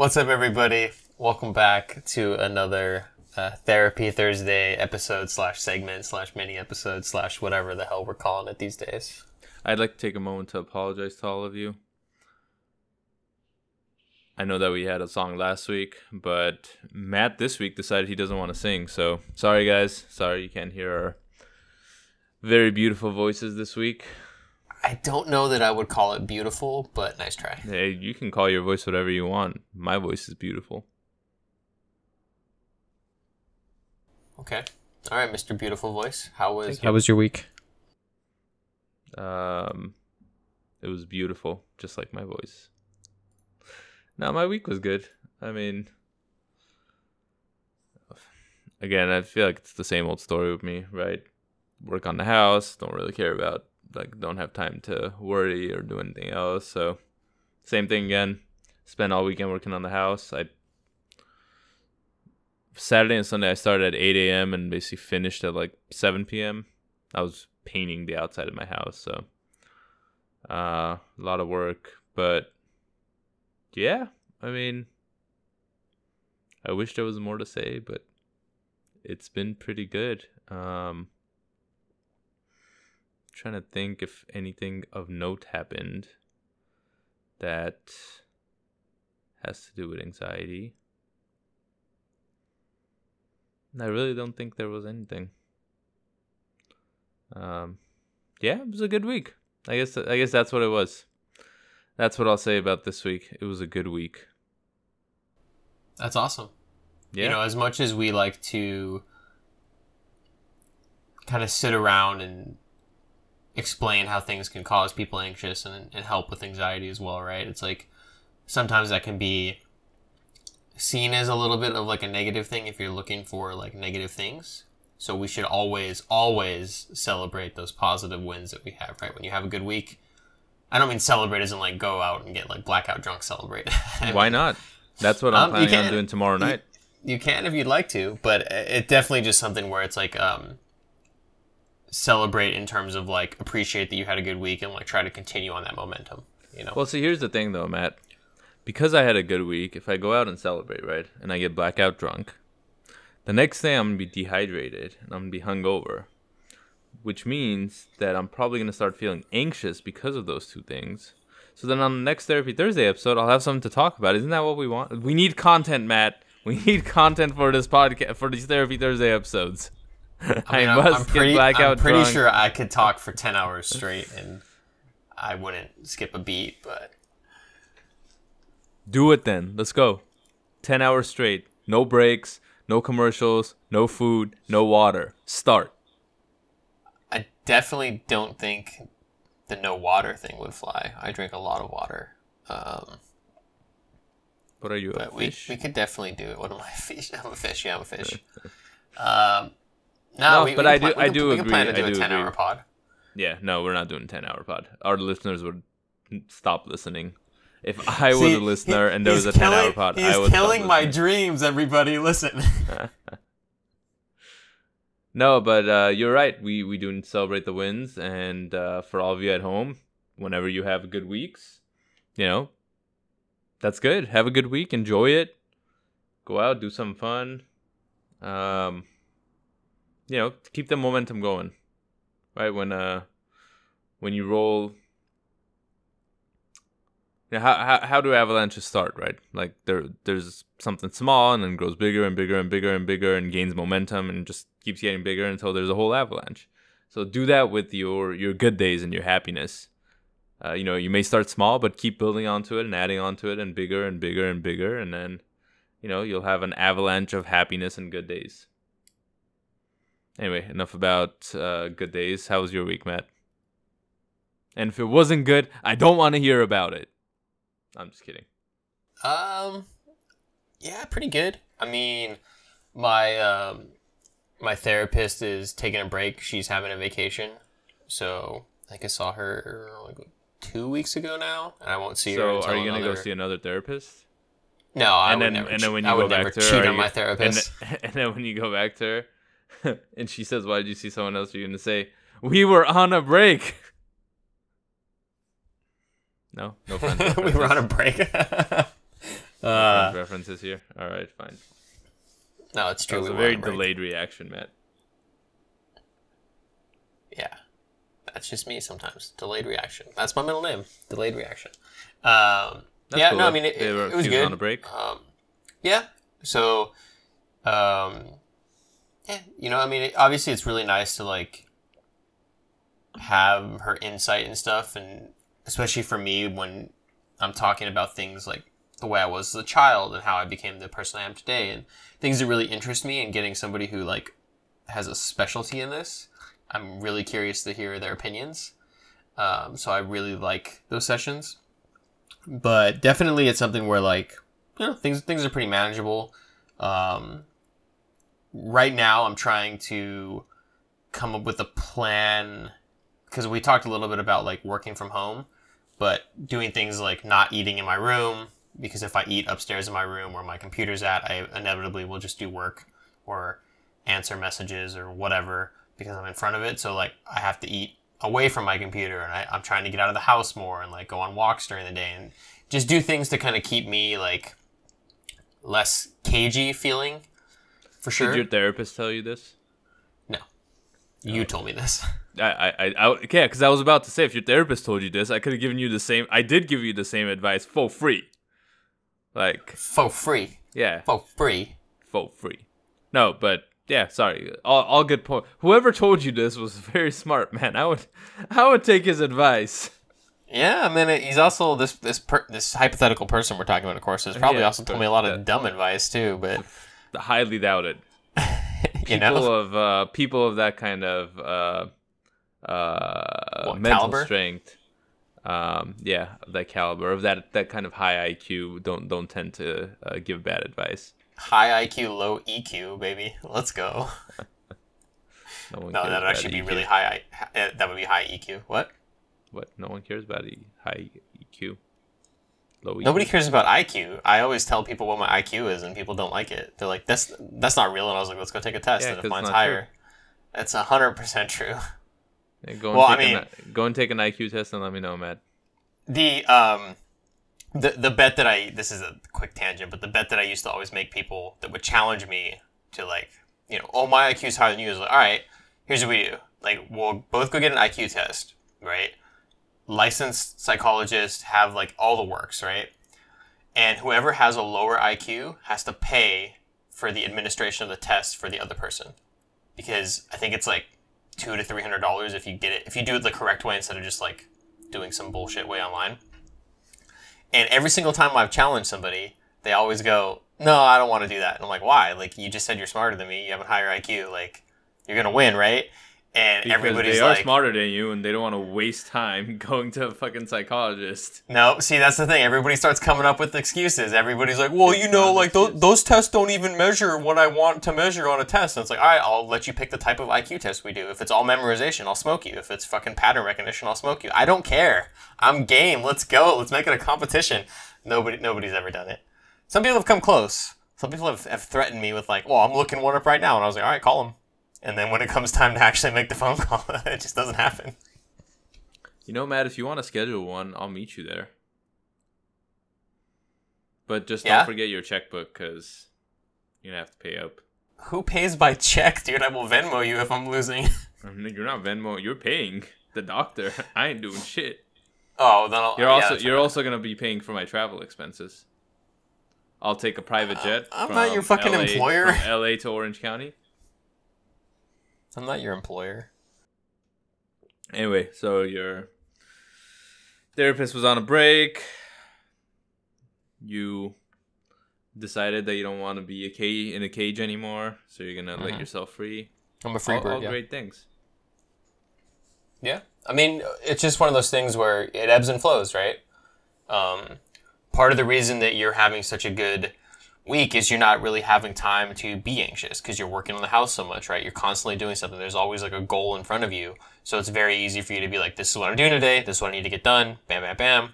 What's up, everybody? Welcome back to another uh, Therapy Thursday episode slash segment slash mini episode slash whatever the hell we're calling it these days. I'd like to take a moment to apologize to all of you. I know that we had a song last week, but Matt this week decided he doesn't want to sing. So sorry, guys. Sorry you can't hear our very beautiful voices this week. I don't know that I would call it beautiful, but nice try. Hey, you can call your voice whatever you want. My voice is beautiful. Okay. All right, Mr. Beautiful Voice. How was How was your week? Um, it was beautiful, just like my voice. Now my week was good. I mean, again, I feel like it's the same old story with me, right? Work on the house, don't really care about like don't have time to worry or do anything else. So same thing again. Spent all weekend working on the house. I Saturday and Sunday I started at 8 a.m. and basically finished at like 7 p.m. I was painting the outside of my house, so uh, a lot of work. But yeah, I mean, I wish there was more to say, but it's been pretty good. Um, trying to think if anything of note happened that has to do with anxiety. I really don't think there was anything. Um, yeah, it was a good week. I guess I guess that's what it was. That's what I'll say about this week. It was a good week. That's awesome. Yeah. You know, as much as we like to kind of sit around and explain how things can cause people anxious and, and help with anxiety as well, right? It's like sometimes that can be seen as a little bit of like a negative thing if you're looking for like negative things. So we should always, always celebrate those positive wins that we have, right? When you have a good week, I don't mean celebrate as in like go out and get like blackout drunk celebrate. Why mean, not? That's what I'm Um, planning on doing tomorrow you- night. You can if you'd like to, but it definitely just something where it's like um, celebrate in terms of like appreciate that you had a good week and like try to continue on that momentum. You know, Well, see, here's the thing though, Matt. Because I had a good week, if I go out and celebrate, right, and I get blackout drunk, the next day I'm gonna be dehydrated and I'm gonna be hungover, which means that I'm probably gonna start feeling anxious because of those two things. So then on the next Therapy Thursday episode, I'll have something to talk about. Isn't that what we want? We need content, Matt. We need content for this podcast for these Therapy Thursday episodes. I, I mean, I'm, must I'm get pretty, blackout I'm pretty drunk. sure I could talk for ten hours straight and I wouldn't skip a beat. But Do it then. Let's go. 10 hours straight. No breaks, no commercials, no food, no water. Start. I definitely don't think the no water thing would fly. I drink a lot of water. Um, What are you, but we, we could definitely do it. What am I? Fish? I'm a fish. Yeah, I'm a fish. um, no, No, we, but we I can do- pla- I we can- do we can plan to agree, do I a do ten hour agree. pod. yeah, no, we're not doing 10 hour pod. Our listeners would stop listening. If I was a listener he- and there was he's a 10 hour pod, He's I would killing stop my dreams. Everybody, listen. No, but uh, you're right. We we do celebrate the wins, and uh, for all of you at home, whenever you have good weeks, you know, that's good. Have a good week. Enjoy it. Go out, do some fun. Um, you know, keep the momentum going. Right when uh when you roll. You know, how, how how do avalanches start? Right, like there there's something small and then grows bigger and bigger and bigger and bigger and gains momentum and just keeps getting bigger until there's a whole avalanche. So do that with your your good days and your happiness. Uh, you know, you may start small, but keep building onto it and adding onto it and bigger and bigger and bigger, and then, you know, you'll have an avalanche of happiness and good days. Anyway, enough about uh, good days. How was your week, Matt? And if it wasn't good, I don't want to hear about it. I'm just kidding. Um, yeah, pretty good. I mean, my um, my therapist is taking a break. She's having a vacation, so I think I saw her like two weeks ago now, and I won't see her. So, until are you gonna another... go see another therapist? No, I and would then, never. and then when you would go back to her, are on my therapist. And and then when you go back to her, and she says, "Why did you see someone else?" You're gonna say, "We were on a break." No, no fun. we were on a break. Uh, references here. All right, fine. no, it's true. was we a very break. delayed reaction, Matt. Yeah, that's just me sometimes. Delayed reaction. That's my middle name. Delayed reaction. Um, yeah, cool, no, I mean it, it, it was good. on a break. Um, yeah. So, um, you know, I mean, obviously, it's really nice to like have her insight and stuff, and especially for me when I'm talking about things like the way I was as a child and how I became the person I am today, and things that really interest me, and getting somebody who like has a specialty in this. I'm really curious to hear their opinions. Um, so I really like those sessions. But definitely, it's something where like you know things things are pretty manageable. Um, right now, I'm trying to come up with a plan because we talked a little bit about like working from home, but doing things like not eating in my room because if I eat upstairs in my room where my computer's at, I inevitably will just do work or answer messages or whatever because I'm in front of it. So like I have to eat away from my computer and I, I'm trying to get out of the house more and like go on walks during the day and just do things to kind of keep me like less cagey feeling for sure. Did your therapist tell you this? No, you told me this. I, I, I, yeah, because I was about to say, if your therapist told you this, I could have given you the same. I did give you the same advice for free. Like, For free. yeah, For free. for free. No, but yeah, sorry. All, all good point. Whoever told you this was very smart, man. I would, I would take his advice. Yeah, I mean, he's also this this per, this hypothetical person we're talking about. Of course, has probably Yeah, also told me a lot of dumb advice too. But Highly doubt it. you People know, of uh, people of that kind of uh, uh, What, mental caliber? strength. Um, yeah, of that caliber of that that kind of high IQ don't don't tend to uh, give bad advice. high IQ, low EQ, baby. Let's go. No one No, that would about actually be EQ. really high. I- uh, That would be high EQ. What? What? No one cares about e- high EQ. Low EQ. Nobody cares about IQ. I always tell people what my IQ is, and people don't like it. They're like, "That's that's not real." And I was like, "Let's go take a test." Yeah, and if mine's it's not true. higher, that's hundred percent true. Yeah, go and Well, I take mean- an, go and take an IQ test and let me know, Matt. The um, the the bet that I this is a quick tangent, but the bet that I used to always make people that would challenge me to like, you know, oh my IQ is higher than you is like, all right, here's what we do. Like, we'll both go get an IQ test, right? Licensed psychologists have like all the works, right? And whoever has a lower IQ has to pay for the administration of the test for the other person, because I think it's like two to three hundred dollars if you get it if you do it the correct way instead of just like doing some bullshit way online. And every single time I've challenged somebody, they always go, "No, I don't want to do that." And I'm like, "Why? Like you just said you're smarter than me. You have a higher IQ. Like you're gonna win, right?" And Because everybody's they are like, smarter than you and they don't want to waste time going to a fucking psychologist. No, see that's the thing. Everybody starts coming up with excuses. Everybody's like, "Well, It's you know, like those, those tests don't even measure what I want to measure on a test." And it's like, "All right, I'll let you pick the type of IQ test we do. If it's all memorization, I'll smoke you. If it's fucking pattern recognition, I'll smoke you. I don't care. I'm game. Let's go. Let's make it a competition." Nobody, nobody's ever done it. Some people have come close. Some people have, have threatened me with like, "Well, I'm looking one up right now," and I was like, "All right, call him." And then when it comes time to actually make the phone call, it just doesn't happen. You know, Matt, if you want to schedule one, I'll meet you there. But just Yeah? don't forget your checkbook because you're going to have to pay up. Who pays by check, dude? I will Venmo you if I'm losing. I mean, you're not Venmo, you're paying the doctor. I ain't doing shit. Oh, then I'll. You're yeah, also you're right. also gonna be paying for my travel expenses. I'll take a private jet. Uh, I'm not your fucking LA employer. LA to Orange County. I'm not your employer. Anyway, so your therapist was on a break. You decided that you don't want to be a cage in a cage anymore, so you're gonna let Mhm. yourself free. I'm a free all bird. all yeah. great things. Yeah. I mean, it's just one of those things where it ebbs and flows, right? Um, part of the reason that you're having such a good week is you're not really having time to be anxious because you're working on the house so much, right? You're constantly doing something. There's always like a goal in front of you. So it's very easy for you to be like, this is what I'm doing today. This is what I need to get done. Bam, bam, bam.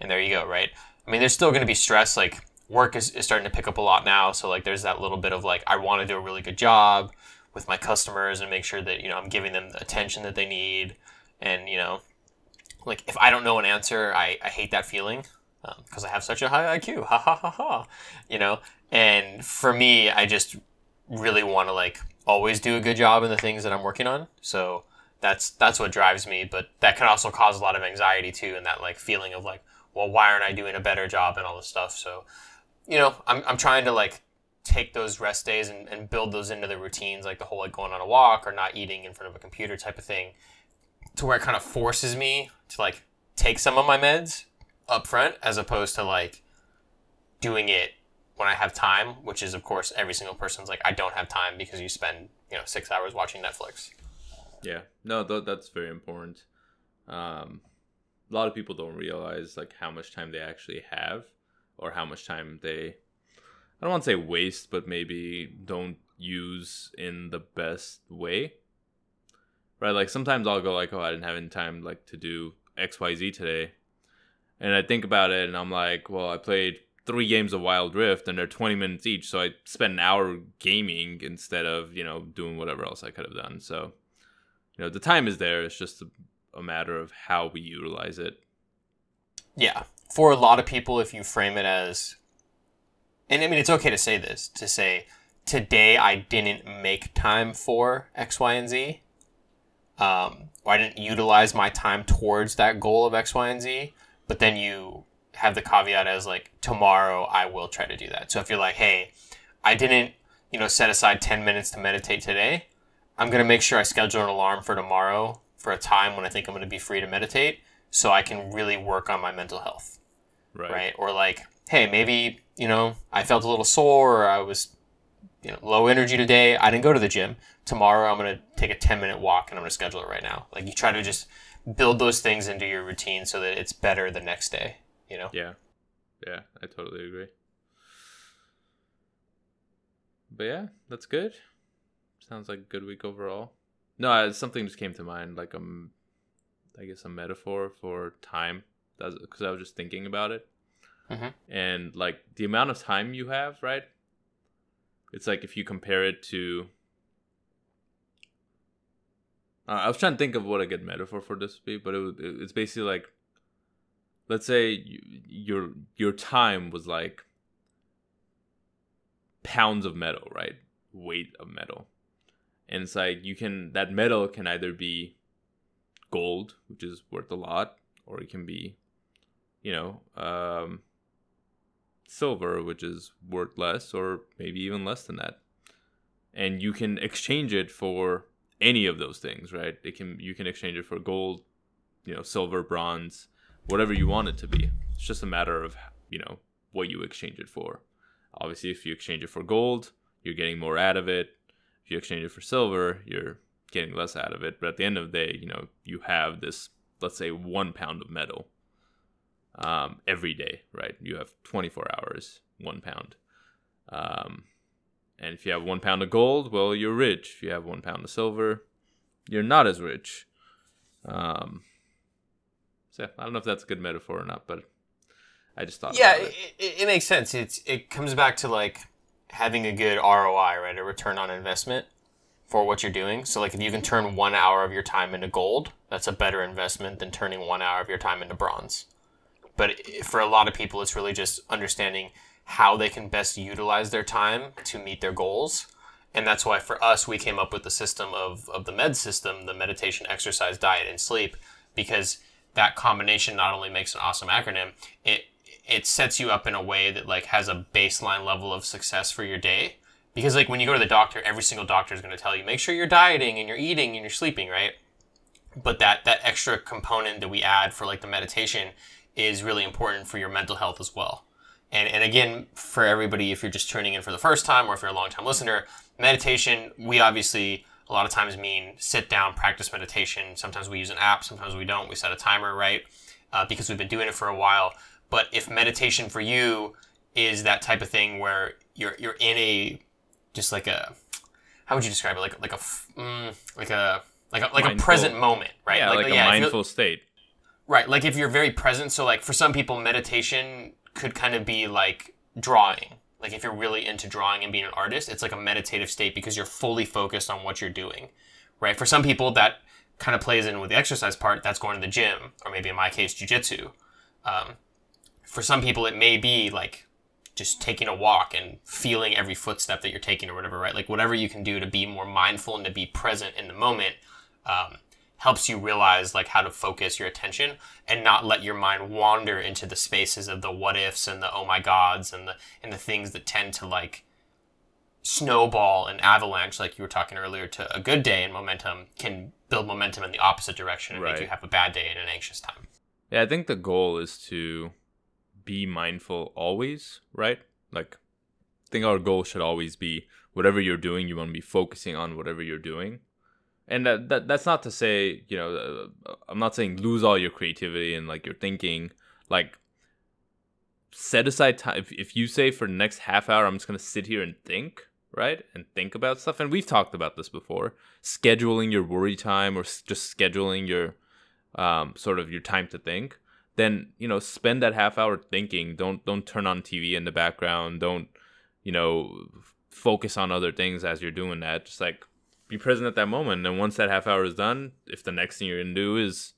And there you go, right? I mean, there's still going to be stress. Like, work is, is starting to pick up a lot now. So, like, there's that little bit of like, I want to do a really good job with my customers and make sure that, you know, I'm giving them the attention that they need. And, you know, like, if I don't know an answer, I, I hate that feeling. because um, I have such a high IQ. Ha ha ha ha. You know, and for me, I just really want to like always do a good job in the things that I'm working on. So that's that's what drives me. But that can also cause a lot of anxiety too, and that like feeling of like, well, why aren't I doing a better job and all this stuff. So, you know, I'm I'm trying to like take those rest days and, and build those into the routines, like the whole like going on a walk or not eating in front of a computer type of thing, to where it kind of forces me to like take some of my meds up front as opposed to like doing it when I have time, which is of course every single person's like I don't have time because you spend you know six hours watching Netflix. Yeah, no, th- that's very important. Um, a lot of people don't realize like how much time they actually have, or how much time they I don't want to say waste, but maybe don't use in the best way. Right? Like sometimes I'll go like, oh, I didn't have any time like to do X Y Z today, and I think about it, and I'm like, well, I played three games of Wild Rift, and they're 20 minutes each, so I spent an hour gaming instead of you know doing whatever else I could have done. So, you know, the time is there. It's just a, a matter of how we utilize it. Yeah, for a lot of people, if you frame it as and I mean, it's okay to say this to say today I didn't make time for X, Y, and Z. Um, or I didn't utilize my time towards that goal of X, Y, and Z. But then you have the caveat as like tomorrow I will try to do that. So if you're like, hey, I didn't, you know, set aside 10 minutes to meditate today, I'm going to make sure I schedule an alarm for tomorrow for a time when I think I'm going to be free to meditate so I can really work on my mental health. Right. right? Or like, hey, maybe you know, I felt a little sore or I was, you know, low energy today. I didn't go to the gym. Tomorrow I'm going to take a 10 minute walk and I'm going to schedule it right now. Like you try to just build those things into your routine so that it's better the next day, you know? Yeah. Yeah, I totally agree. But yeah, that's good. Sounds like a good week overall. No, something just came to mind, like um, I guess a metaphor for time, because I was just thinking about it mm-hmm. and like the amount of time you have, right? It's like if you compare it to. Uh, I was trying to think of what a good metaphor for this would be, but it, it's basically like, let's say you, your your time was like pounds of metal, right? Weight of metal, and it's like you can that metal can either be gold, which is worth a lot, or it can be, you know, um, silver, which is worth less, or maybe even less than that. And you can exchange it for any of those things, right? It can you can exchange it for gold, you know, silver, bronze, whatever you want it to be. It's just a matter of you know what you exchange it for. Obviously, if you exchange it for gold, you're getting more out of it. If you exchange it for silver, you're getting less out of it. But at the end of the day, you know, you have this, let's say, one pound of metal um, every day, right? You have 24 hours, one pound. Um, and if you have one pound of gold, well, you're rich. If you have one pound of silver, you're not as rich. Um, so I don't know if that's a good metaphor or not, but I just thought. Yeah, it. It, it makes sense. It's it comes back to like having a good ROI, right? A return on investment for what you're doing. So like if you can turn one hour of your time into gold, that's a better investment than turning one hour of your time into bronze. But for a lot of people, it's really just understanding how they can best utilize their time to meet their goals. And that's why for us, we came up with the system of, of the med system, the meditation, exercise, diet, and sleep, because that combination not only makes an awesome acronym, it it sets you up in a way that like has a baseline level of success for your day. Because like when you go to the doctor, every single doctor is going to tell you make sure you're dieting and you're eating and you're sleeping, right? But that that extra component that we add for like the meditation is really important for your mental health as well. And, and again, for everybody, if you're just tuning in for the first time or if you're a long time listener, meditation, we obviously a lot of times mean sit down, practice meditation. Sometimes we use an app, sometimes we don't. We set a timer, right? Uh, because we've been doing it for a while. But if meditation for you is that type of thing where you're you're in a just like a how would you describe it like like a mm, like a like a like mindful. a present moment, right? Yeah, like, like a yeah, mindful state. Right. Like if you're very present. So, like for some people, meditation could kind of be like drawing. Like if you're really into drawing and being an artist, it's like a meditative state because you're fully focused on what you're doing. Right. For some people, that kind of plays in with the exercise part. That's going to the gym, or maybe in my case, jujitsu. Um, for some people, it may be like just taking a walk and feeling every footstep that you're taking or whatever, right? Like whatever you can do to be more mindful and to be present in the moment um, helps you realize like how to focus your attention and not let your mind wander into the spaces of the what ifs and the oh my gods and the and the things that tend to like snowball and avalanche like you were talking earlier to a good day and momentum can build momentum in the opposite direction and make you have a bad day and an anxious time Yeah, I think the goal is to be mindful always, right? Like, I think our goal should always be whatever you're doing, you want to be focusing on whatever you're doing. And that, that that's not to say, you know, uh, I'm not saying lose all your creativity and like your thinking. Like, set aside time. If, if you say for the next half hour, I'm just going to sit here and think, right? And think about stuff. And we've talked about this before scheduling your worry time or just scheduling your um, sort of your time to think, then you know spend that half hour thinking. Don't don't turn on TV in the background. Don't you know focus on other things as you're doing that. Just like be present at that moment. And once that half hour is done, if the next thing you're gonna do is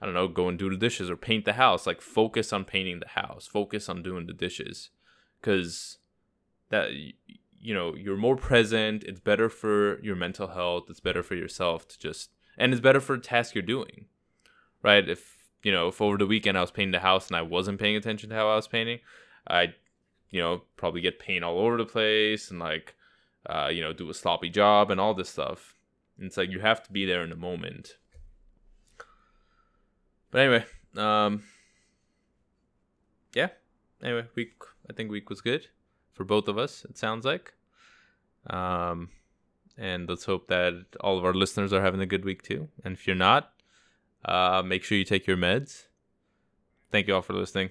I don't know, go and do the dishes or paint the house, like focus on painting the house. Focus on doing the dishes, because that you know you're more present. It's better for your mental health. It's better for yourself to just and it's better for the task you're doing right? If you know, if over the weekend I was painting the house and I wasn't paying attention to how I was painting, I'd you know probably get paint all over the place and like uh, you know do a sloppy job and all this stuff. And it's like you have to be there in the moment. But anyway, um, yeah. Anyway, week I think week was good for both of us. It sounds like. Um, and let's hope that all of our listeners are having a good week too. And if you're not, uh, make sure you take your meds. Thank you all for listening.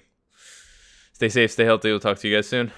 Stay safe, stay healthy. We'll talk to you guys soon.